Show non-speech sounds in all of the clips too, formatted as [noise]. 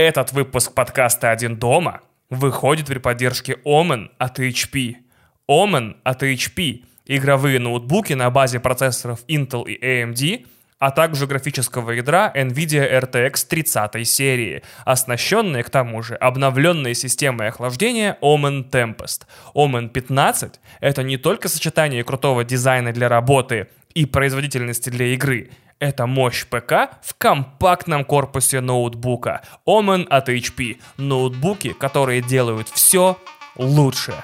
Этот выпуск подкаста «Один дома» выходит при поддержке Omen от HP. Omen от HP – игровые ноутбуки на базе процессоров Intel и AMD, а также графического ядра NVIDIA RTX 30 серии, оснащенные к тому же обновленной системой охлаждения Omen Tempest. Omen 15 — это не только сочетание крутого дизайна для работы и производительности для игры — это мощь ПК в компактном корпусе ноутбука. Omen от HP. Ноутбуки, которые делают все лучше.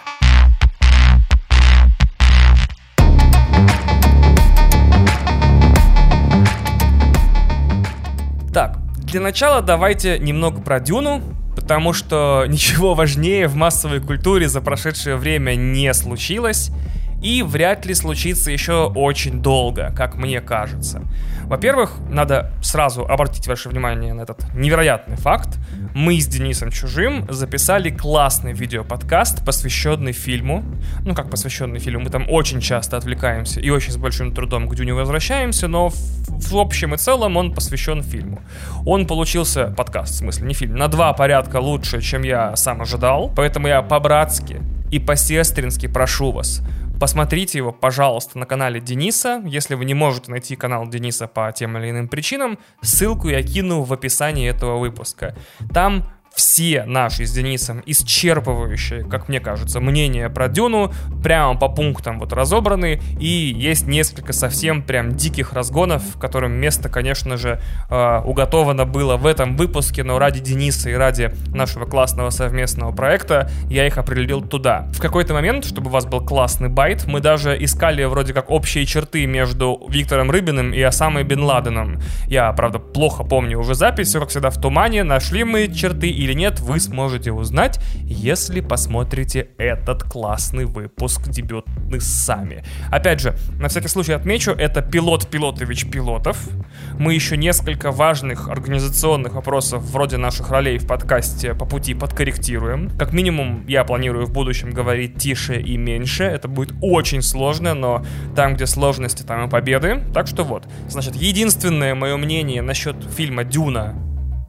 Так, для начала давайте немного про Дюну, потому что [laughs] ничего важнее в массовой культуре за прошедшее время не случилось и вряд ли случится еще очень долго, как мне кажется. Во-первых, надо сразу обратить ваше внимание на этот невероятный факт. Мы с Денисом Чужим записали классный видеоподкаст, посвященный фильму. Ну, как посвященный фильму, мы там очень часто отвлекаемся и очень с большим трудом к Дюне возвращаемся, но в, в общем и целом он посвящен фильму. Он получился, подкаст, в смысле, не фильм, на два порядка лучше, чем я сам ожидал, поэтому я по-братски и по-сестрински прошу вас, Посмотрите его, пожалуйста, на канале Дениса. Если вы не можете найти канал Дениса по тем или иным причинам, ссылку я кину в описании этого выпуска. Там все наши с Денисом исчерпывающие, как мне кажется, мнения про Дюну прямо по пунктам вот разобраны, и есть несколько совсем прям диких разгонов, которым место, конечно же, э, уготовано было в этом выпуске, но ради Дениса и ради нашего классного совместного проекта я их определил туда. В какой-то момент, чтобы у вас был классный байт, мы даже искали вроде как общие черты между Виктором Рыбиным и Осамой Бен Ладеном. Я, правда, плохо помню уже запись, все как всегда в тумане, нашли мы черты и или нет, вы сможете узнать, если посмотрите этот классный выпуск дебютный сами. Опять же, на всякий случай отмечу, это пилот Пилотович Пилотов. Мы еще несколько важных организационных вопросов вроде наших ролей в подкасте по пути подкорректируем. Как минимум, я планирую в будущем говорить тише и меньше. Это будет очень сложно, но там, где сложности, там и победы. Так что вот. Значит, единственное мое мнение насчет фильма «Дюна»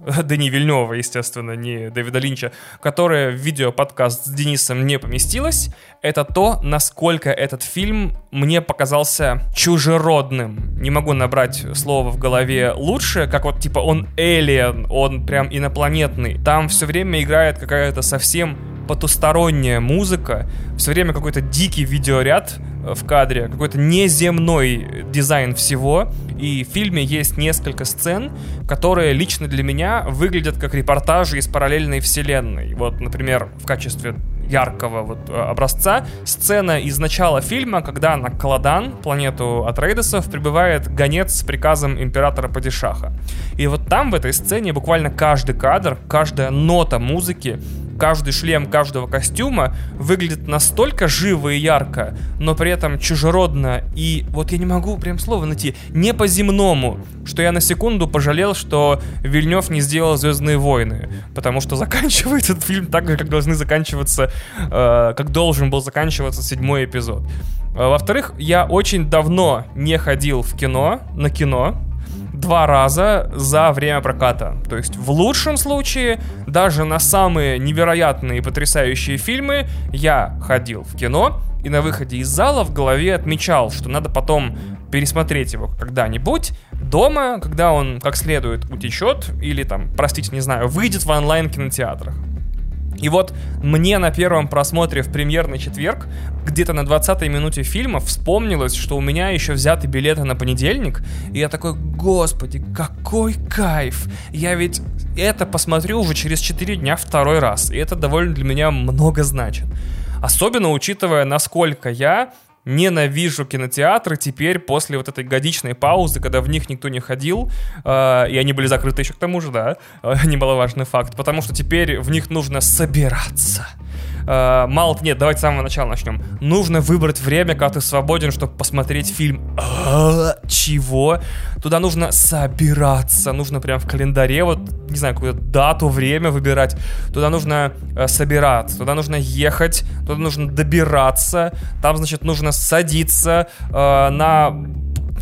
[laughs] Дани Вильнева, естественно, не Дэвида Линча, которая в видео-подкаст с Денисом не поместилась, это то, насколько этот фильм мне показался чужеродным. Не могу набрать слово в голове лучше, как вот типа он alien, он прям инопланетный. Там все время играет какая-то совсем потусторонняя музыка, все время какой-то дикий видеоряд в кадре, какой-то неземной дизайн всего. И в фильме есть несколько сцен, которые лично для меня выглядят как репортажи из параллельной вселенной. Вот, например, в качестве яркого вот э, образца сцена из начала фильма, когда на Каладан, планету Атрейдесов, прибывает гонец с приказом императора Падишаха. И вот там, в этой сцене, буквально каждый кадр, каждая нота музыки каждый шлем каждого костюма выглядит настолько живо и ярко, но при этом чужеродно. И, вот я не могу прям слово найти, не по-земному, что я на секунду пожалел, что Вильнев не сделал «Звездные войны», потому что заканчивается этот фильм так же, как должны заканчиваться, э, как должен был заканчиваться седьмой эпизод. Э, во-вторых, я очень давно не ходил в кино, на кино, два раза за время проката. То есть в лучшем случае, даже на самые невероятные и потрясающие фильмы я ходил в кино и на выходе из зала в голове отмечал, что надо потом пересмотреть его когда-нибудь дома, когда он как следует утечет или там, простите, не знаю, выйдет в онлайн-кинотеатрах. И вот мне на первом просмотре в премьерный четверг, где-то на 20-й минуте фильма, вспомнилось, что у меня еще взяты билеты на понедельник, и я такой, господи, какой кайф! Я ведь это посмотрю уже через 4 дня второй раз, и это довольно для меня много значит. Особенно учитывая, насколько я ненавижу кинотеатры теперь после вот этой годичной паузы, когда в них никто не ходил, э, и они были закрыты еще к тому же, да, э, [laughs] немаловажный факт, потому что теперь в них нужно собираться. Э, мало нет, давайте с самого начала начнем. Нужно выбрать время, когда ты свободен, чтобы посмотреть фильм. А, чего? Туда нужно собираться, нужно прям в календаре, вот, не знаю, какую-то дату, время выбирать. Туда нужно э, собираться, туда нужно ехать, туда нужно добираться, там, значит, нужно садиться э, на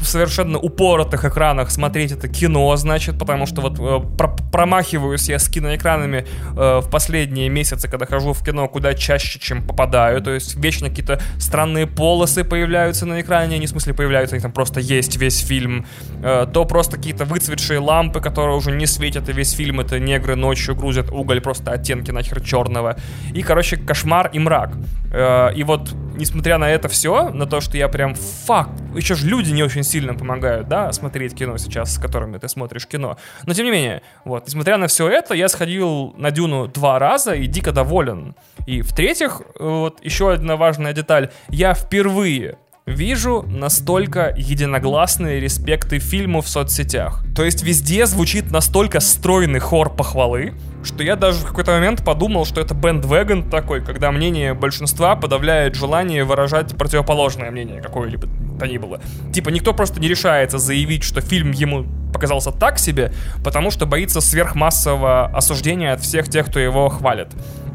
совершенно упоротых экранах смотреть это кино, значит, потому что вот э, про промахиваюсь я с киноэкранами э, в последние месяцы, когда хожу в кино, куда чаще, чем попадаю, то есть вечно какие-то странные полосы появляются на экране, не в смысле появляются, они там просто есть весь фильм, э, то просто какие-то выцветшие лампы, которые уже не светят, и весь фильм это негры ночью грузят уголь, просто оттенки нахер черного, и, короче, кошмар и мрак. Э, и вот, несмотря на это все, на то, что я прям, фак, еще же люди не очень сильно помогают, да, смотреть кино сейчас, с которыми ты смотришь кино. Но тем не менее, вот, несмотря на все это, я сходил на Дюну два раза и дико доволен. И в-третьих, вот еще одна важная деталь, я впервые вижу настолько единогласные респекты фильму в соцсетях. То есть везде звучит настолько стройный хор похвалы, что я даже в какой-то момент подумал, что это бэндвэгон такой, когда мнение большинства подавляет желание выражать противоположное мнение какое-либо то ни было. Типа никто просто не решается заявить, что фильм ему показался так себе, потому что боится сверхмассового осуждения от всех тех, кто его хвалит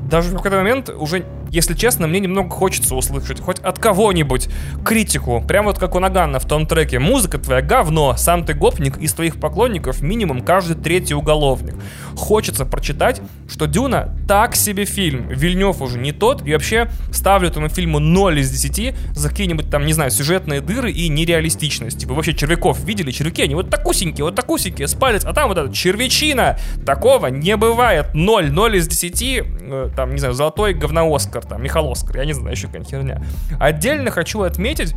даже в какой-то момент уже, если честно, мне немного хочется услышать хоть от кого-нибудь критику. Прям вот как у Нагана в том треке. Музыка твоя говно, сам ты гопник, из твоих поклонников минимум каждый третий уголовник. Хочется прочитать, что Дюна так себе фильм. Вильнев уже не тот. И вообще ставлю этому фильму 0 из 10 за какие-нибудь там, не знаю, сюжетные дыры и нереалистичность. Типа вообще червяков видели? Червяки, они вот такусенькие, вот такусенькие, с палец, а там вот эта червячина. Такого не бывает. 0, 0 из 10 там, не знаю, золотой говно-Оскар, там, Михал Оскар, я не знаю, еще какая-нибудь херня. Отдельно хочу отметить,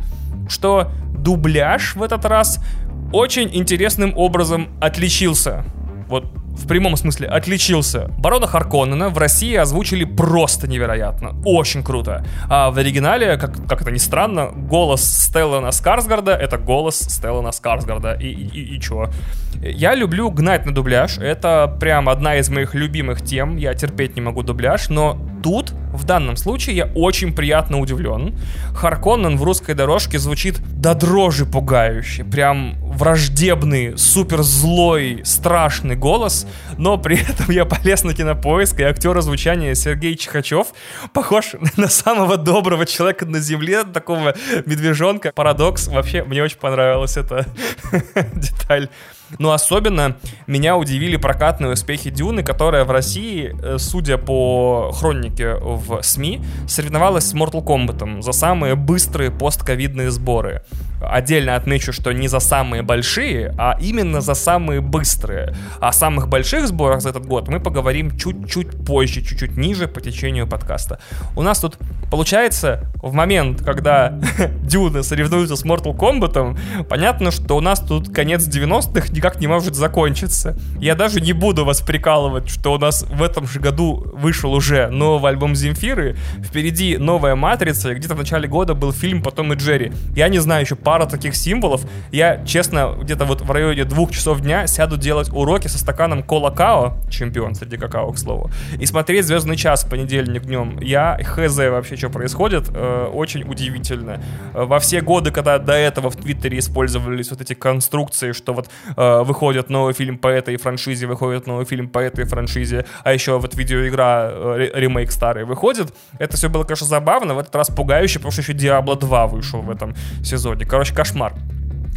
что дубляж в этот раз очень интересным образом отличился. Вот в прямом смысле отличился. Барона Харконнена в России озвучили просто невероятно. Очень круто. А в оригинале, как, как это ни странно, голос Стеллана Скарсгарда — это голос Стеллана Скарсгарда. И, и, и чё? Я люблю гнать на дубляж. Это прям одна из моих любимых тем. Я терпеть не могу дубляж, но тут, в данном случае, я очень приятно удивлен. Харконнен в русской дорожке звучит до дрожи пугающе. Прям враждебный, супер злой, страшный голос, но при [laughs] этом я полез на кинопоиск, и актер озвучания Сергей Чихачев похож [laughs] на самого доброго человека на земле, такого медвежонка. Парадокс. Вообще, мне очень понравилась эта [laughs] деталь. Но особенно меня удивили прокатные успехи Дюны, которая в России, э, судя по хронике в СМИ, соревновалась с Mortal Kombat за самые быстрые постковидные сборы. Отдельно отмечу, что не за самые большие, а именно за самые быстрые. О самых больших сборах за этот год мы поговорим чуть-чуть позже, чуть-чуть ниже по течению подкаста. У нас тут получается в момент, когда [laughs] Дюна соревнуются с Mortal Kombat, понятно, что у нас тут конец 90-х никак не может закончиться. Я даже не буду вас прикалывать, что у нас в этом же году вышел уже новый альбом Земфиры, впереди новая Матрица, где-то в начале года был фильм «Потом и Джерри». Я не знаю еще пара таких символов. Я, честно, где-то вот в районе двух часов дня сяду делать уроки со стаканом кола-као, чемпион среди какао, к слову, и смотреть «Звездный час» в понедельник днем. Я хз вообще, что происходит, э, очень удивительно. Э, во все годы, когда до этого в Твиттере использовались вот эти конструкции, что вот э, выходит новый фильм по этой франшизе, выходит новый фильм по этой франшизе, а еще вот видеоигра, э, ремейк старый выходит, это все было, конечно, забавно, в этот раз пугающе, потому что еще Diablo 2 вышел в этом сезоне. Короче, кошмар.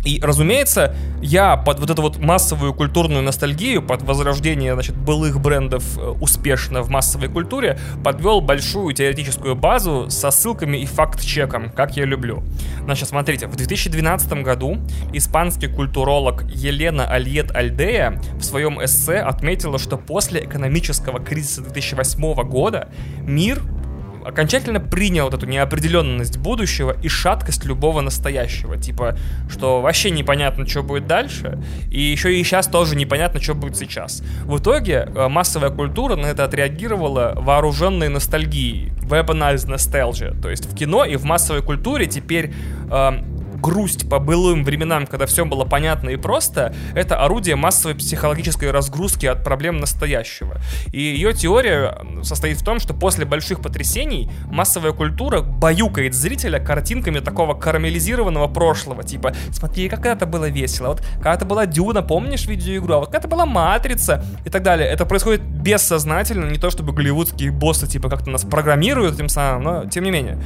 И, разумеется, я под вот эту вот массовую культурную ностальгию, под возрождение, значит, былых брендов э, успешно в массовой культуре, подвел большую теоретическую базу со ссылками и факт-чеком, как я люблю. Значит, смотрите, в 2012 году испанский культуролог Елена Альет Альдея в своем эссе отметила, что после экономического кризиса 2008 года мир окончательно принял вот эту неопределенность будущего и шаткость любого настоящего. Типа, что вообще непонятно, что будет дальше, и еще и сейчас тоже непонятно, что будет сейчас. В итоге э, массовая культура на это отреагировала вооруженной ностальгией, weaponized nostalgia. То есть в кино и в массовой культуре теперь э, грусть по былым временам, когда все было понятно и просто, это орудие массовой психологической разгрузки от проблем настоящего. И ее теория состоит в том, что после больших потрясений массовая культура баюкает зрителя картинками такого карамелизированного прошлого, типа, смотри, как это было весело, вот когда-то была Дюна, помнишь видеоигру, а вот когда-то была Матрица и так далее. Это происходит бессознательно, не то чтобы голливудские боссы типа как-то нас программируют тем самым, но тем не менее.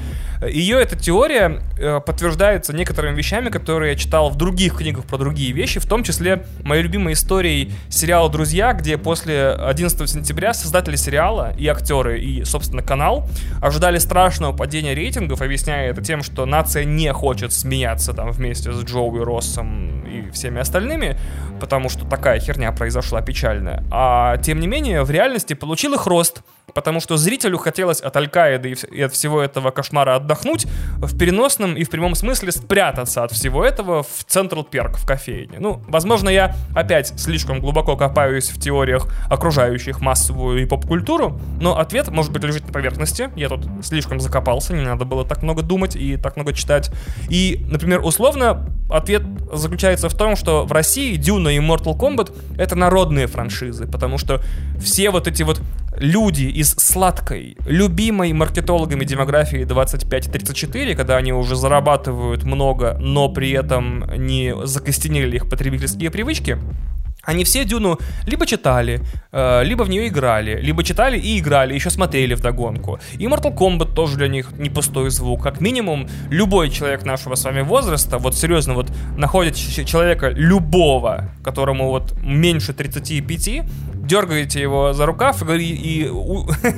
Ее эта теория э, подтверждается некоторыми некоторыми вещами, которые я читал в других книгах про другие вещи, в том числе моей любимой историей сериала «Друзья», где после 11 сентября создатели сериала и актеры, и, собственно, канал ожидали страшного падения рейтингов, объясняя это тем, что нация не хочет смеяться там вместе с Джоуи Россом и всеми остальными, потому что такая херня произошла печальная. А тем не менее, в реальности получил их рост, потому что зрителю хотелось от Аль-Каиды и от всего этого кошмара отдохнуть, в переносном и в прямом смысле спрятаться от всего этого в Централ Перк, в кофейне. Ну, возможно, я опять слишком глубоко копаюсь в теориях, окружающих массовую и поп-культуру, но ответ, может быть, лежит на поверхности. Я тут слишком закопался, не надо было так много думать и так много читать. И, например, условно, ответ заключается в том, что в России Дюна и Mortal Kombat — это народные франшизы, потому что все вот эти вот люди из сладкой, любимой маркетологами демографии 25-34, когда они уже зарабатывают много, но при этом не закостенели их потребительские привычки, они все Дюну либо читали, э, либо в нее играли, либо читали и играли, еще смотрели в догонку. И Mortal Kombat тоже для них не пустой звук. Как минимум, любой человек нашего с вами возраста, вот серьезно, вот находит человека любого, которому вот меньше 35, дергаете его за рукав и, и,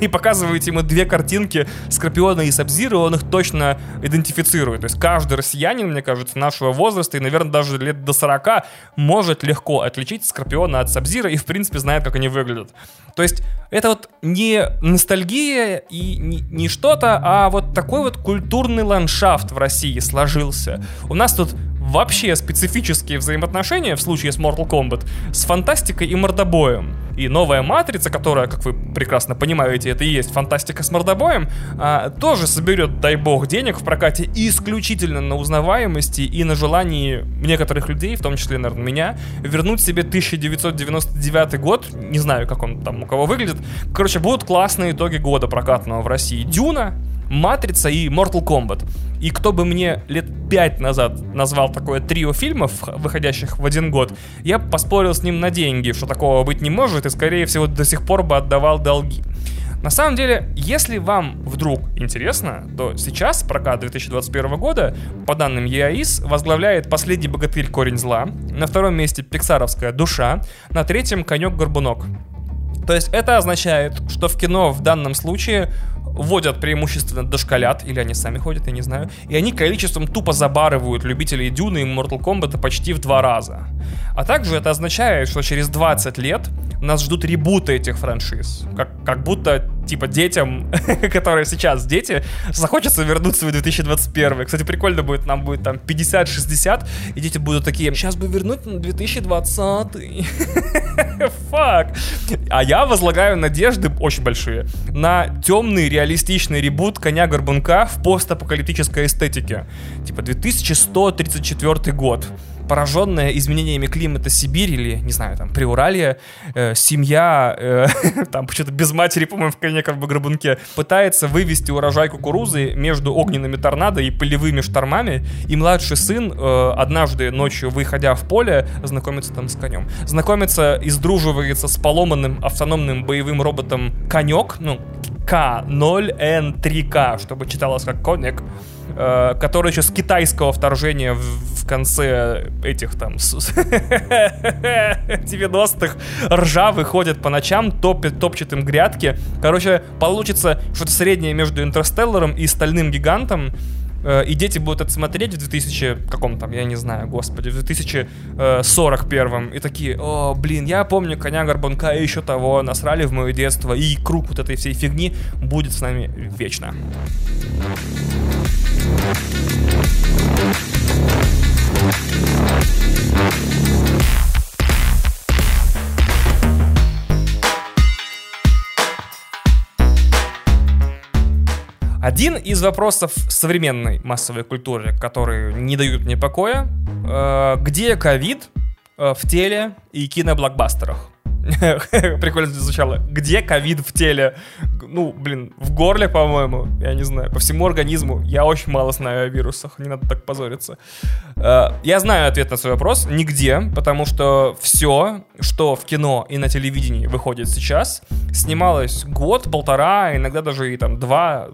[laughs] и показываете ему две картинки Скорпиона и Сабзира, он их точно идентифицирует. То есть каждый россиянин, мне кажется, нашего возраста и, наверное, даже лет до 40 может легко отличить Скорпиона от Сабзира и, в принципе, знает, как они выглядят. То есть это вот не ностальгия и не, не что-то, а вот такой вот культурный ландшафт в России сложился. У нас тут вообще специфические взаимоотношения в случае с Mortal Kombat с фантастикой и мордобоем. И новая матрица, которая, как вы прекрасно понимаете, это и есть фантастика с мордобоем, а, тоже соберет, дай бог, денег в прокате исключительно на узнаваемости и на желании некоторых людей, в том числе, наверное, меня, вернуть себе 1999 год. Не знаю, как он там у кого выглядит. Короче, будут классные итоги года прокатного в России. Дюна, Матрица и Mortal Kombat. И кто бы мне лет пять назад назвал такое трио фильмов, выходящих в один год, я поспорил с ним на деньги, что такого быть не может, и скорее всего до сих пор бы отдавал долги. На самом деле, если вам вдруг интересно, то сейчас прокат 2021 года, по данным EAIS, возглавляет «Последний богатырь. Корень зла», на втором месте «Пиксаровская душа», на третьем «Конек-горбунок». То есть это означает, что в кино в данном случае вводят преимущественно дошколят, или они сами ходят, я не знаю, и они количеством тупо забарывают любителей Дюны и Mortal Kombat почти в два раза. А также это означает, что через 20 лет нас ждут ребуты этих франшиз. Как, как будто, типа, детям, [laughs] которые сейчас дети, захочется вернуться в 2021. Кстати, прикольно будет, нам будет там 50-60, и дети будут такие, сейчас бы вернуть на 2020. [laughs] Фак. А я возлагаю надежды очень большие на темный реалистичный ребут коня-горбунка в постапокалиптической эстетике. Типа 2134 год пораженная изменениями климата Сибирь или, не знаю, там, Приуралье, э, семья, э, [laughs] там, почему-то без матери, по-моему, в коне как бы грабунке, пытается вывести урожай кукурузы между огненными торнадо и полевыми штормами, и младший сын э, однажды ночью, выходя в поле, знакомится там с конем. Знакомится и сдруживается с поломанным автономным боевым роботом Конек, ну, К0N3К, чтобы читалось как Конек, э, который еще с китайского вторжения в, в конце этих там 90-х ржавый ходит по ночам, топит, топчет им грядки. Короче, получится что-то среднее между Интерстелларом и Стальным Гигантом. Э, и дети будут это смотреть в 2000 каком там, я не знаю, господи, в 2041 и такие, о, блин, я помню коня Горбунка и еще того, насрали в мое детство, и круг вот этой всей фигни будет с нами вечно. Один из вопросов современной массовой культуры, которые не дают мне покоя, э, где ковид э, в теле и киноблокбастерах? [laughs] Прикольно звучало. Где ковид в теле? Ну, блин, в горле, по-моему. Я не знаю. По всему организму. Я очень мало знаю о вирусах. Не надо так позориться. Э, я знаю ответ на свой вопрос. Нигде. Потому что все, что в кино и на телевидении выходит сейчас, снималось год, полтора, иногда даже и там два,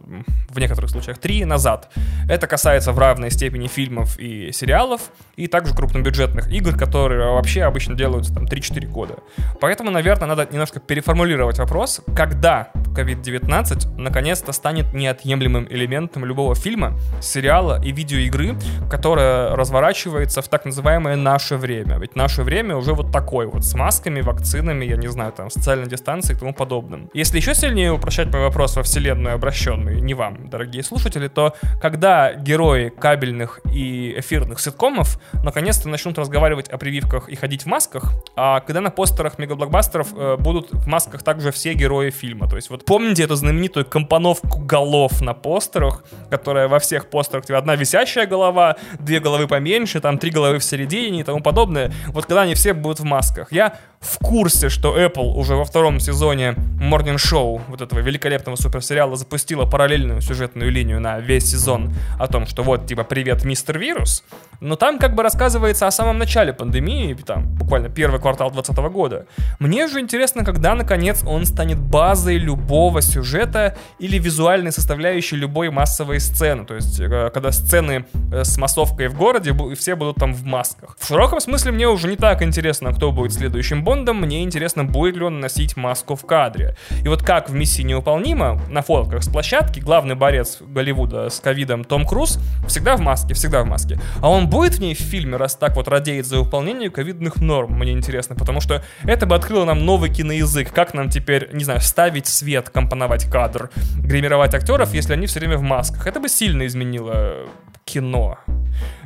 в некоторых случаях три назад. Это касается в равной степени фильмов и сериалов, и также крупнобюджетных игр, которые вообще обычно делаются там 3-4 года. Поэтому, наверное, надо немножко переформулировать вопрос, когда COVID-19 наконец-то станет неотъемлемым элементом любого фильма, сериала и видеоигры, которая разворачивается в так называемое наше время. Ведь наше время уже вот такое вот, с масками, вакцинами, я не знаю, там, социальной дистанцией и тому подобным. Если еще сильнее упрощать мой вопрос во вселенную обращенный, не вам, дорогие слушатели, то когда герои кабельных и эфирных ситкомов наконец-то начнут разговаривать о прививках и ходить в масках, а когда на постерах мегаблокбастеров э, будут в масках также все герои фильма. То есть вот помните эту знаменитую компоновку голов на постерах, которая во всех постерах, тебя одна висящая голова, две головы поменьше, там три головы в середине и тому подобное. Вот когда они все будут в масках. Я в курсе, что Apple уже во втором сезоне Morning Show, вот этого великолепного суперсериала, запустила параллельную сюжетную линию на весь сезон о том, что вот, типа, привет, мистер вирус. Но там как бы рассказывается о самом начале пандемии, там, буквально первый квартал 2020 года. Мне же интересно, когда, наконец, он станет базой любого сюжета или визуальной составляющей любой массовой сцены. То есть, э, когда сцены э, с массовкой в городе, все будут там в масках. В широком смысле мне уже не так интересно, кто будет следующим Бондом, мне интересно, будет ли он носить маску в кадре. И вот как в «Миссии неуполнима» на фотках с площадки главный борец Голливуда с ковидом Том Круз всегда в маске, всегда в маске. А он будет в ней в фильме, раз так вот радеет за выполнение ковидных норм, мне интересно, потому что это бы открыло нам новый киноязык, как нам теперь, не знаю, ставить свет, компоновать кадр, гримировать актеров, если они все время в масках. Это бы сильно изменило кино.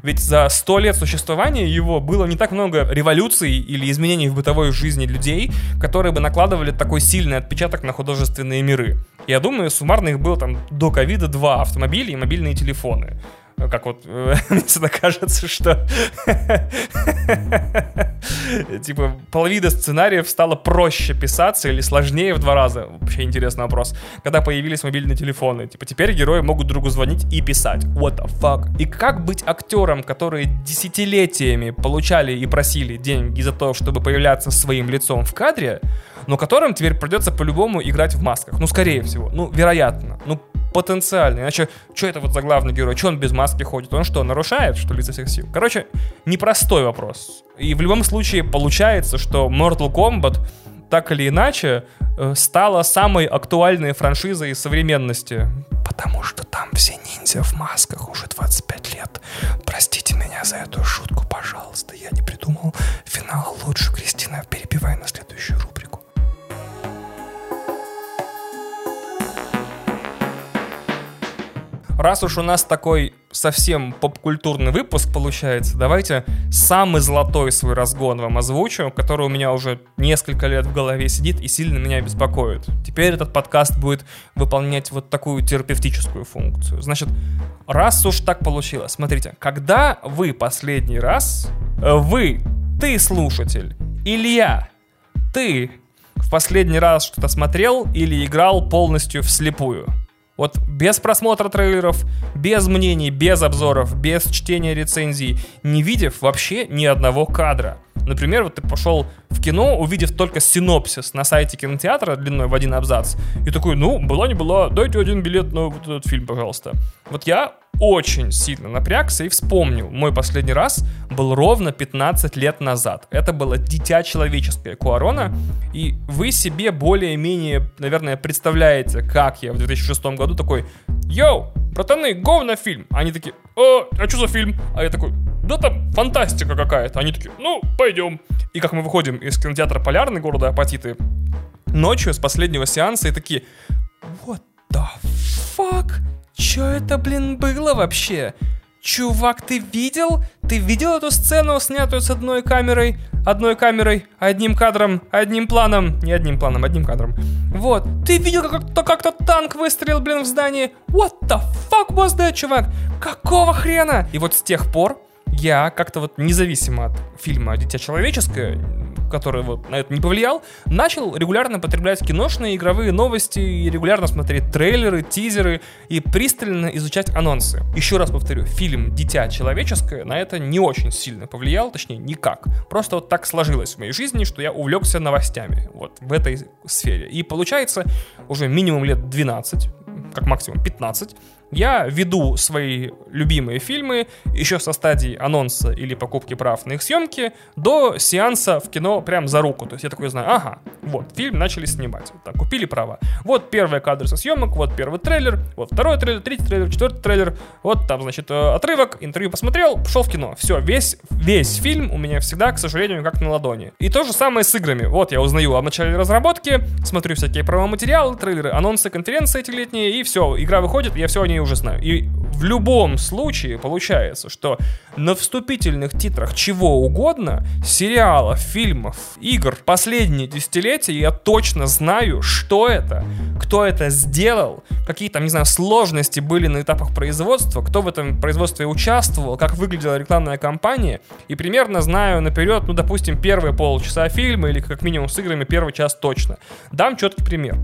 Ведь за сто лет существования его было не так много революций или изменений в бытовой жизни людей, которые бы накладывали такой сильный отпечаток на художественные миры. Я думаю, суммарно их было там до ковида два автомобиля и мобильные телефоны как вот э, [laughs] мне всегда кажется, что [laughs] типа половина сценариев стало проще писаться или сложнее в два раза. Вообще интересный вопрос. Когда появились мобильные телефоны, типа теперь герои могут другу звонить и писать. What the fuck? И как быть актером, которые десятилетиями получали и просили деньги за то, чтобы появляться своим лицом в кадре, но которым теперь придется по-любому играть в масках? Ну, скорее всего. Ну, вероятно. Ну, потенциальный. Иначе, что это вот за главный герой? Что он без маски ходит? Он что, нарушает, что ли, изо всех сил? Короче, непростой вопрос. И в любом случае получается, что Mortal Kombat так или иначе э, стала самой актуальной франшизой современности. Потому что там все ниндзя в масках уже 25 лет. Простите меня за эту шутку, пожалуйста. Я не придумал финала лучше. Кристина, перебивай на следующую рубрику. Раз уж у нас такой совсем попкультурный выпуск получается, давайте самый золотой свой разгон вам озвучу, который у меня уже несколько лет в голове сидит и сильно меня беспокоит. Теперь этот подкаст будет выполнять вот такую терапевтическую функцию. Значит, раз уж так получилось, смотрите, когда вы последний раз, э, вы, ты слушатель, Илья, ты в последний раз что-то смотрел или играл полностью вслепую? Вот без просмотра трейлеров, без мнений, без обзоров, без чтения рецензий, не видев вообще ни одного кадра. Например, вот ты пошел в кино, увидев только синопсис на сайте кинотеатра длиной в один абзац, и такой, ну, была не была, дайте один билет на вот этот фильм, пожалуйста. Вот я очень сильно напрягся и вспомнил. Мой последний раз был ровно 15 лет назад. Это было «Дитя человеческое» Куарона. И вы себе более-менее, наверное, представляете, как я в 2006 году такой «Йоу, братаны, го на фильм!» Они такие «О, а что за фильм?» А я такой «Да там фантастика какая-то». Они такие «Ну, пойдем». И как мы выходим из кинотеатра «Полярный» города Апатиты ночью с последнего сеанса и такие «What the fuck?» Чё это, блин, было вообще? Чувак, ты видел? Ты видел эту сцену, снятую с одной камерой? Одной камерой, одним кадром, одним планом. Не одним планом, одним кадром. Вот. Ты видел, как-то как-то танк выстрелил, блин, в здании? What the fuck was that, чувак? Какого хрена? И вот с тех пор я как-то вот независимо от фильма «Дитя человеческое», который вот на это не повлиял, начал регулярно потреблять киношные игровые новости и регулярно смотреть трейлеры, тизеры и пристально изучать анонсы. Еще раз повторю, фильм «Дитя человеческое» на это не очень сильно повлиял, точнее никак. Просто вот так сложилось в моей жизни, что я увлекся новостями вот в этой сфере. И получается уже минимум лет 12, как максимум 15, я веду свои любимые фильмы еще со стадии анонса или покупки прав на их съемки до сеанса в кино прям за руку. То есть я такой знаю, ага, вот, фильм начали снимать. Так, купили права. Вот первые кадры со съемок, вот первый трейлер, вот второй трейлер, третий трейлер, четвертый трейлер. Вот там, значит, э, отрывок, интервью посмотрел, пошел в кино. Все, весь, весь фильм у меня всегда, к сожалению, как на ладони. И то же самое с играми. Вот я узнаю о начале разработки, смотрю всякие промо-материалы, трейлеры, анонсы конференции эти летние, и все, игра выходит, я все о ней уже знаю. И в любом случае получается, что на вступительных титрах чего угодно, сериалов, фильмов, игр, последние десятилетия я точно знаю, что это, кто это сделал, какие там, не знаю, сложности были на этапах производства, кто в этом производстве участвовал, как выглядела рекламная кампания, и примерно знаю наперед, ну, допустим, первые полчаса фильма или как минимум с играми первый час точно. Дам четкий пример.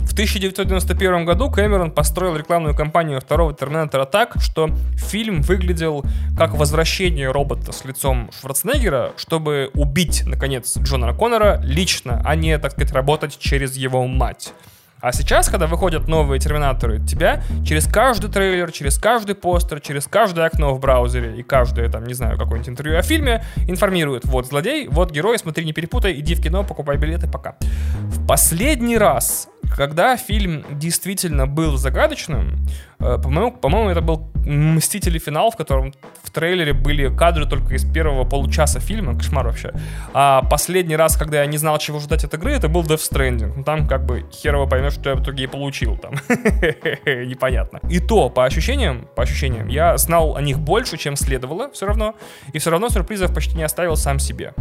В 1991 году Кэмерон построил рекламную кампанию второго Терминатора так, что фильм выглядел как возвращение робота с лицом Шварценеггера, чтобы убить, наконец, Джона Коннора лично, а не, так сказать, работать через его мать. А сейчас, когда выходят новые терминаторы, тебя через каждый трейлер, через каждый постер, через каждое окно в браузере и каждое, там, не знаю, какое-нибудь интервью о фильме информируют. Вот злодей, вот герой, смотри, не перепутай, иди в кино, покупай билеты, пока. В последний раз когда фильм действительно был загадочным, э, по-моему, по-моему, это был «Мстители. Финал», в котором в трейлере были кадры только из первого получаса фильма, кошмар вообще. А последний раз, когда я не знал, чего ждать от игры, это был Death Stranding. Ну, там как бы херово поймешь, что я в итоге получил там. [laughs] Непонятно. И то, по ощущениям, по ощущениям, я знал о них больше, чем следовало все равно, и все равно сюрпризов почти не оставил сам себе.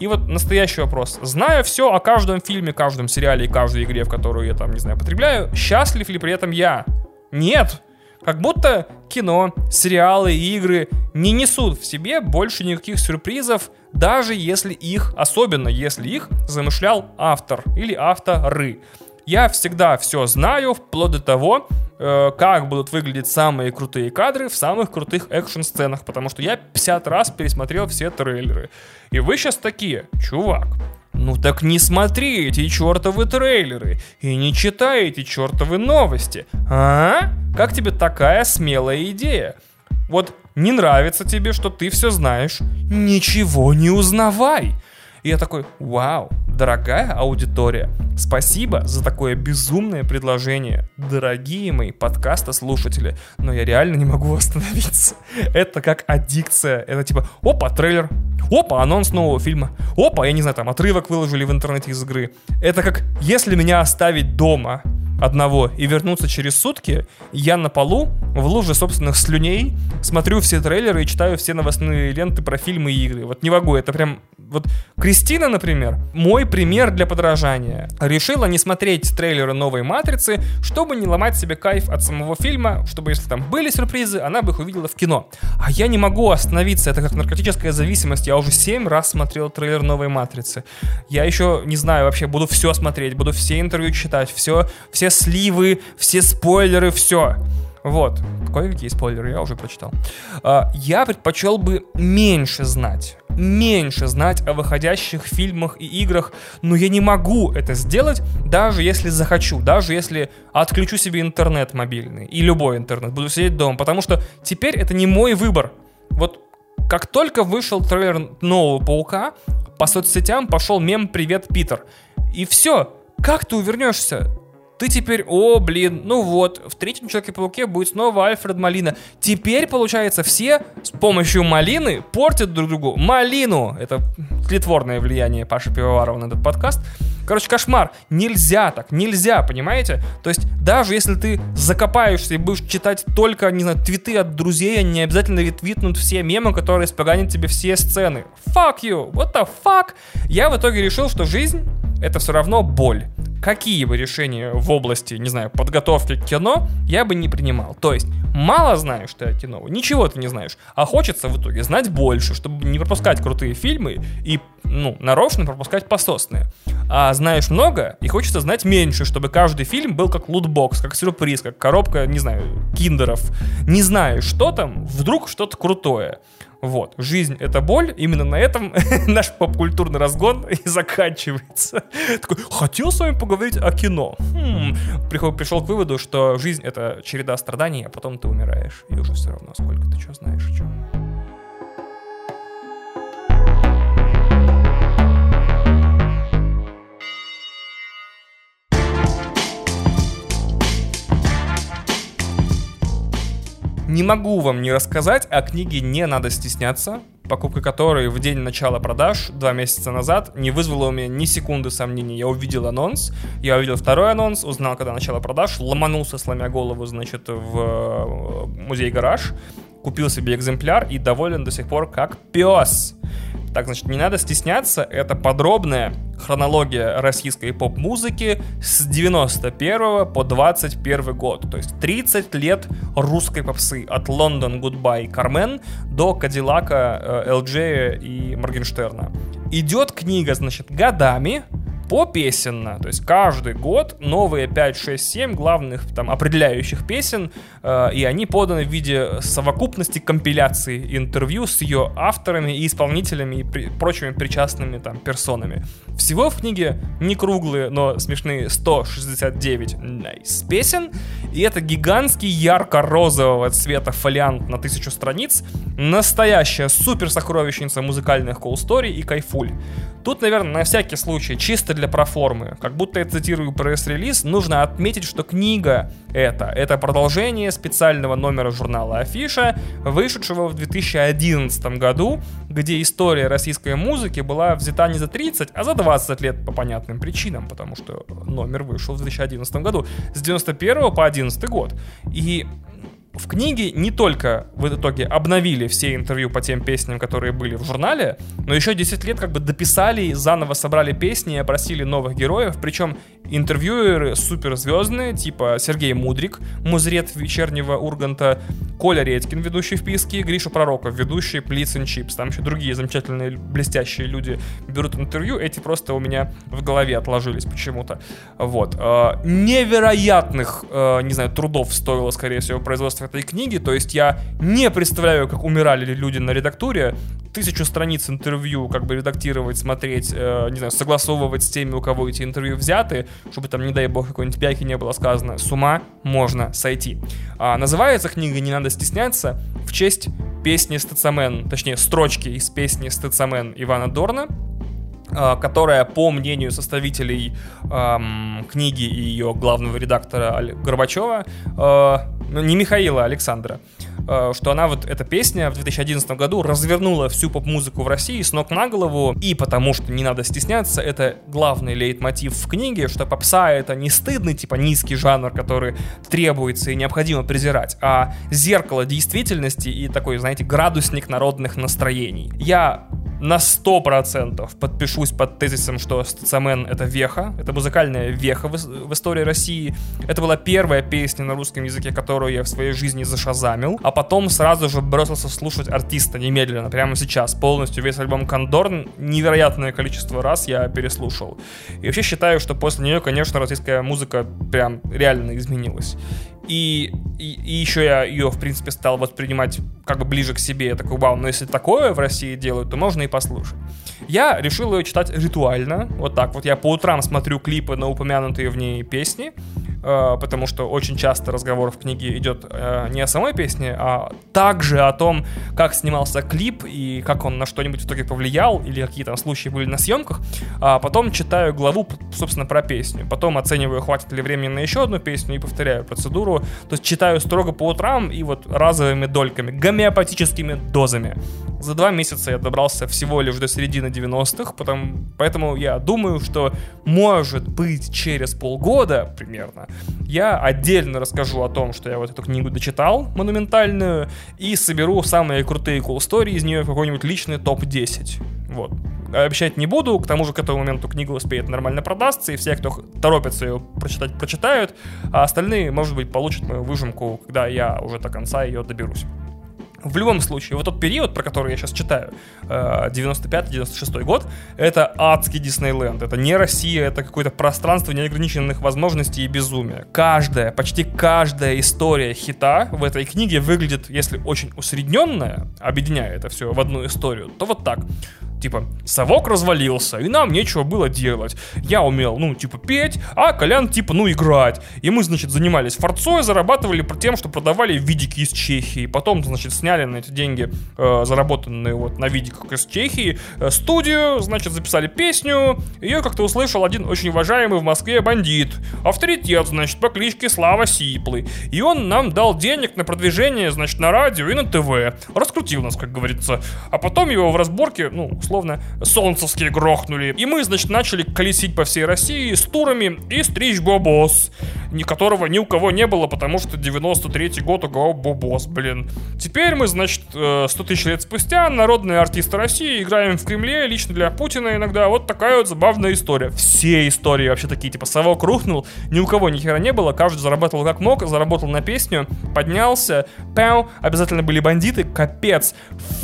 И вот настоящий вопрос. Зная все о каждом фильме, каждом сериале и каждой игре, в которую я там, не знаю, потребляю, счастлив ли при этом я? Нет! Как будто кино, сериалы игры не несут в себе больше никаких сюрпризов, даже если их, особенно если их замышлял автор или авторы. Я всегда все знаю, вплоть до того, э, как будут выглядеть самые крутые кадры в самых крутых экшн-сценах, потому что я 50 раз пересмотрел все трейлеры. И вы сейчас такие, чувак, ну так не смотри эти чертовы трейлеры и не читай эти чертовы новости. А? Как тебе такая смелая идея? Вот не нравится тебе, что ты все знаешь, ничего не узнавай. И я такой, вау, дорогая аудитория, спасибо за такое безумное предложение, дорогие мои подкаста-слушатели, но я реально не могу остановиться. [laughs] Это как аддикция, это типа, опа, трейлер, опа, анонс нового фильма, опа, я не знаю, там отрывок выложили в интернете из игры. Это как, если меня оставить дома, одного и вернуться через сутки, я на полу, в луже собственных слюней, смотрю все трейлеры и читаю все новостные ленты про фильмы и игры. Вот не могу, это прям... Вот Кристина, например, мой пример для подражания. Решила не смотреть трейлеры новой «Матрицы», чтобы не ломать себе кайф от самого фильма, чтобы если там были сюрпризы, она бы их увидела в кино. А я не могу остановиться, это как наркотическая зависимость. Я уже семь раз смотрел трейлер новой «Матрицы». Я еще, не знаю, вообще буду все смотреть, буду все интервью читать, все все сливы, все спойлеры, все. Вот. Кое-какие спойлеры я уже прочитал. А, я предпочел бы меньше знать. Меньше знать о выходящих фильмах и играх, но я не могу это сделать, даже если захочу, даже если отключу себе интернет мобильный и любой интернет, буду сидеть дома, потому что теперь это не мой выбор. Вот как только вышел трейлер нового Паука, по соцсетям пошел мем «Привет, Питер». И все. Как ты увернешься? Ты теперь, о, блин, ну вот, в третьем Человеке-пауке будет снова Альфред Малина. Теперь, получается, все с помощью малины портят друг другу малину. Это тлетворное влияние Паши Пивоварова на этот подкаст. Короче, кошмар. Нельзя так, нельзя, понимаете? То есть, даже если ты закопаешься и будешь читать только, не знаю, твиты от друзей, они не обязательно ретвитнут все мемы, которые споганят тебе все сцены. Fuck you! What the fuck? Я в итоге решил, что жизнь это все равно боль. Какие бы решения в области, не знаю, подготовки к кино я бы не принимал. То есть, мало знаешь ты о кино, ничего ты не знаешь, а хочется в итоге знать больше, чтобы не пропускать крутые фильмы и ну, нарочно пропускать пососные. А знаешь много, и хочется знать меньше, чтобы каждый фильм был как лутбокс, как сюрприз, как коробка, не знаю, киндеров. Не знаешь, что там, вдруг что-то крутое. Вот, жизнь — это боль, именно на этом [laughs] наш попкультурный разгон [laughs] и заканчивается. Такой, хотел с вами поговорить о кино. Хм. Пришел, к выводу, что жизнь — это череда страданий, а потом ты умираешь. И уже все равно, сколько ты что знаешь, о чем. Не могу вам не рассказать о книге «Не надо стесняться», покупка которой в день начала продаж, два месяца назад, не вызвала у меня ни секунды сомнений. Я увидел анонс, я увидел второй анонс, узнал, когда начало продаж, ломанулся, сломя голову, значит, в э, музей-гараж, купил себе экземпляр и доволен до сих пор как пес. Так, значит, не надо стесняться, это подробная хронология российской поп-музыки с 91 по 21 год. То есть 30 лет русской попсы от London Goodbye Кармен до Кадиллака, LJ и Моргенштерна. Идет книга, значит, годами, попесенно. То есть каждый год новые 5, 6, 7 главных там определяющих песен, э, и они поданы в виде совокупности компиляции интервью с ее авторами и исполнителями и при, прочими причастными там персонами. Всего в книге не круглые, но смешные 169 nice песен, и это гигантский ярко-розового цвета фолиант на тысячу страниц, настоящая супер сокровищница музыкальных story и кайфуль. Тут, наверное, на всякий случай, чисто для проформы, как будто я цитирую пресс-релиз, нужно отметить, что книга это, это продолжение специального номера журнала Афиша, вышедшего в 2011 году, где история российской музыки была взята не за 30, а за 20 лет по понятным причинам, потому что номер вышел в 2011 году, с 91 по 11 год. И в книге не только в итоге обновили все интервью по тем песням, которые были в журнале, но еще 10 лет как бы дописали, заново собрали песни и опросили новых героев, причем интервьюеры суперзвездные, типа Сергей Мудрик, музрет вечернего Урганта, Коля Редькин, ведущий в Писке, Гриша Пророков, ведущий Плиц and Chips. Там еще другие замечательные, блестящие люди берут интервью, эти просто у меня в голове отложились почему-то. Вот. А, невероятных, а, не знаю, трудов стоило, скорее всего, производство этой книги, то есть я не представляю, как умирали люди на редактуре, тысячу страниц интервью как бы редактировать, смотреть, э, не знаю, согласовывать с теми, у кого эти интервью взяты, чтобы там, не дай бог, какой-нибудь пяхи не было сказано. С ума можно сойти. А, называется книга «Не надо стесняться» в честь песни «Стацамен», точнее, строчки из песни «Стацамен» Ивана Дорна, а, которая, по мнению составителей эм, книги и ее главного редактора Горбачева, э, ну, не Михаила, а Александра, э, что она вот, эта песня в 2011 году развернула всю поп-музыку в России с ног на голову, и потому что не надо стесняться, это главный лейтмотив в книге, что попса это не стыдный, типа низкий жанр, который требуется и необходимо презирать, а зеркало действительности и такой, знаете, градусник народных настроений. Я на 100% подпишусь под тезисом, что Стацамен — это веха, это музыкальная веха в, в истории России. Это была первая песня на русском языке, которую я в своей жизни зашазамил, а потом сразу же бросился слушать артиста немедленно, прямо сейчас, полностью весь альбом Кондорн, невероятное количество раз я переслушал. И вообще считаю, что после нее, конечно, российская музыка прям реально изменилась. И, и, и еще я ее, в принципе, стал воспринимать как бы ближе к себе. Я такой, вау, но если такое в России делают, то можно и послушать. Я решил ее читать ритуально. Вот так вот. Я по утрам смотрю клипы на упомянутые в ней песни. Э, потому что очень часто разговор в книге идет э, не о самой песне, а также о том, как снимался клип и как он на что-нибудь в итоге повлиял, или какие там случаи были на съемках. А потом читаю главу, собственно, про песню. Потом оцениваю, хватит ли времени на еще одну песню и повторяю процедуру. То есть читаю строго по утрам и вот разовыми дольками, гомеопатическими дозами. За два месяца я добрался всего лишь до середины 90-х, потом, поэтому я думаю, что может быть через полгода примерно я отдельно расскажу о том, что я вот эту книгу дочитал, монументальную, и соберу самые крутые cool story из нее какой-нибудь личный топ-10. Вот. Обещать не буду, к тому же к этому моменту книга успеет нормально продастся, и все, кто торопится ее прочитать, прочитают, а остальные, может быть, получат мою выжимку, когда я уже до конца ее доберусь. В любом случае, вот тот период, про который я сейчас читаю, 95-96 э, год, это адский Диснейленд. Это не Россия, это какое-то пространство неограниченных возможностей и безумия. Каждая, почти каждая история хита в этой книге выглядит, если очень усредненная, объединяя это все в одну историю, то вот так. Типа, совок развалился, и нам нечего было делать. Я умел, ну, типа, петь, а Колян, типа, ну, играть. И мы, значит, занимались форцой, зарабатывали тем, что продавали видики из Чехии. Потом, значит, сняли на эти деньги, э, заработанные вот на видиках из Чехии, э, студию, значит, записали песню. Ее как-то услышал один очень уважаемый в Москве бандит. Авторитет, значит, по кличке Слава Сиплый. И он нам дал денег на продвижение, значит, на радио и на ТВ. Раскрутил нас, как говорится. А потом его в разборке, ну, условно, солнцевские грохнули. И мы, значит, начали колесить по всей России с турами и стричь бобос, ни которого ни у кого не было, потому что 93-й год у кого бобос, блин. Теперь мы, значит, 100 э, тысяч лет спустя, народные артисты России, играем в Кремле, лично для Путина иногда. Вот такая вот забавная история. Все истории вообще такие, типа, совок рухнул, ни у кого ни хера не было, каждый зарабатывал как мог, заработал на песню, поднялся, пяу, обязательно были бандиты, капец,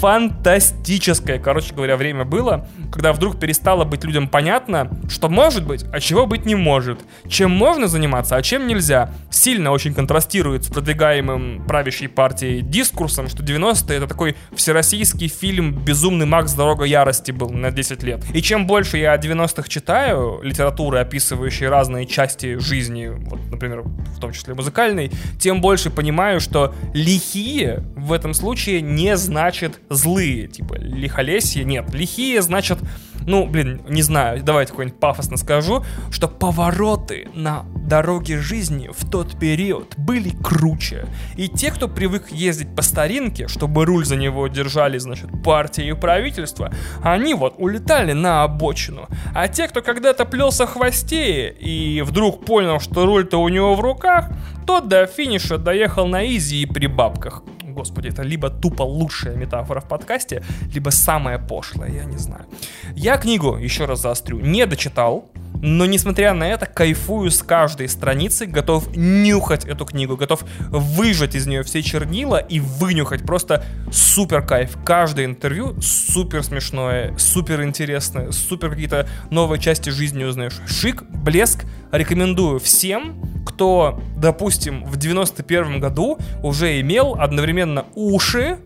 фантастическое, короче говоря, время время было, когда вдруг перестало быть людям понятно, что может быть, а чего быть не может. Чем можно заниматься, а чем нельзя. Сильно очень контрастирует с продвигаемым правящей партией дискурсом, что 90-е это такой всероссийский фильм «Безумный Макс. Дорога ярости» был на 10 лет. И чем больше я о 90-х читаю, литературы, описывающей разные части жизни, вот, например, в том числе музыкальной, тем больше понимаю, что лихие в этом случае не значит злые. Типа лихолесье нет лихие, значит, ну, блин, не знаю, давайте какой-нибудь пафосно скажу, что повороты на дороге жизни в тот период были круче. И те, кто привык ездить по старинке, чтобы руль за него держали, значит, партия и правительство, они вот улетали на обочину. А те, кто когда-то плелся хвосте и вдруг понял, что руль-то у него в руках, тот до финиша доехал на изи и при бабках господи, это либо тупо лучшая метафора в подкасте, либо самая пошлая, я не знаю. Я книгу, еще раз заострю, не дочитал, но несмотря на это, кайфую с каждой страницы, готов нюхать эту книгу, готов выжать из нее все чернила и вынюхать. Просто супер кайф. Каждое интервью супер смешное, супер интересное, супер какие-то новые части жизни узнаешь. Шик, блеск. Рекомендую всем, кто, допустим, в 91 году уже имел одновременно уши,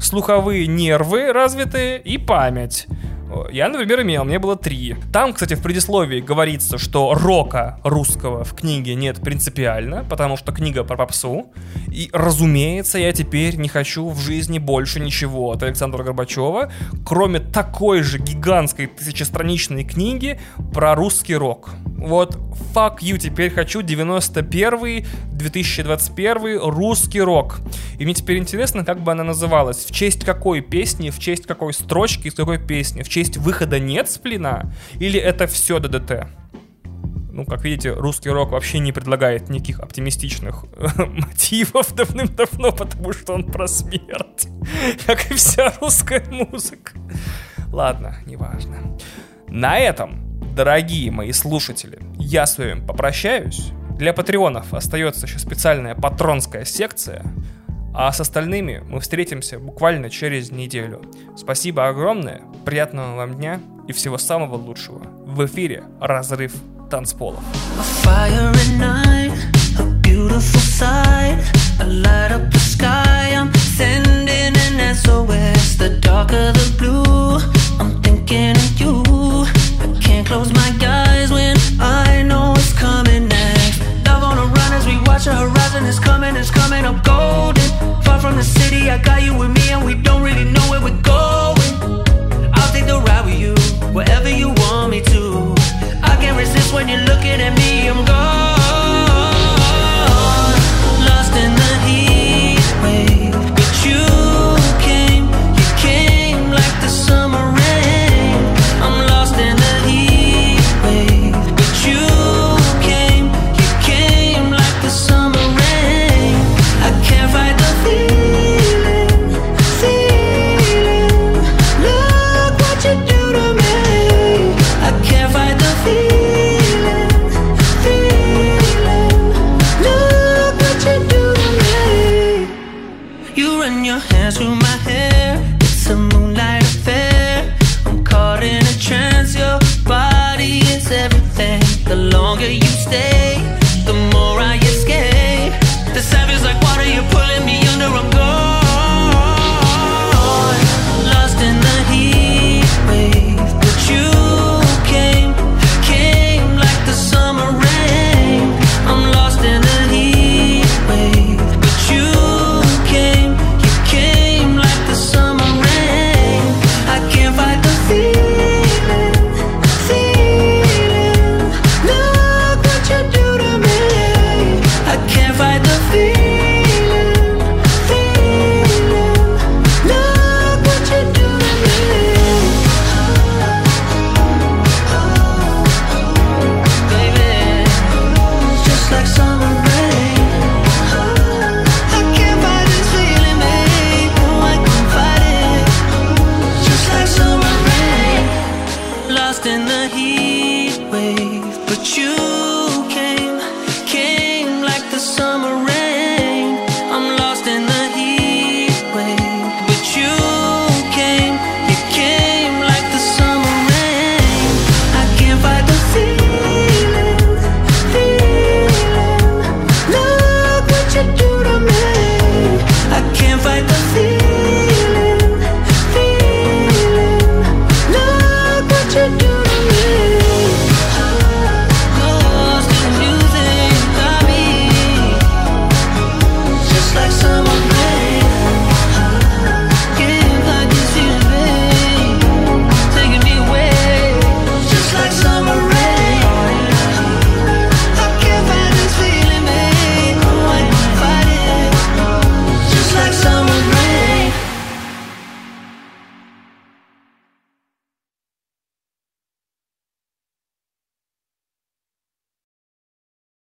слуховые нервы развитые и память. Я, например, имел, мне было три. Там, кстати, в предисловии говорится, что рока русского в книге нет принципиально, потому что книга про попсу. И, разумеется, я теперь не хочу в жизни больше ничего от Александра Горбачева, кроме такой же гигантской тысячестраничной книги про русский рок. Вот, fuck you, теперь хочу 91 2021 русский рок. И мне теперь интересно, как бы она называлась, в честь какой песни, в честь какой строчки, из какой песни, в честь выхода нет сплина, или это все ДДТ? Ну, как видите, русский рок вообще не предлагает никаких оптимистичных [laughs] мотивов давным-давно, потому что он про смерть, [laughs] как и вся русская музыка. Ладно, неважно. На этом дорогие мои слушатели, я с вами попрощаюсь. Для патреонов остается еще специальная патронская секция, а с остальными мы встретимся буквально через неделю. Спасибо огромное, приятного вам дня и всего самого лучшего. В эфире «Разрыв танцполов». Horizon. It's coming, it's coming up golden. far from the city I got you with me and we don't really know where we're going. I'll take the ride with you, wherever you want me to. I can't resist when you're looking at me, I'm gone. Lost in the heat wave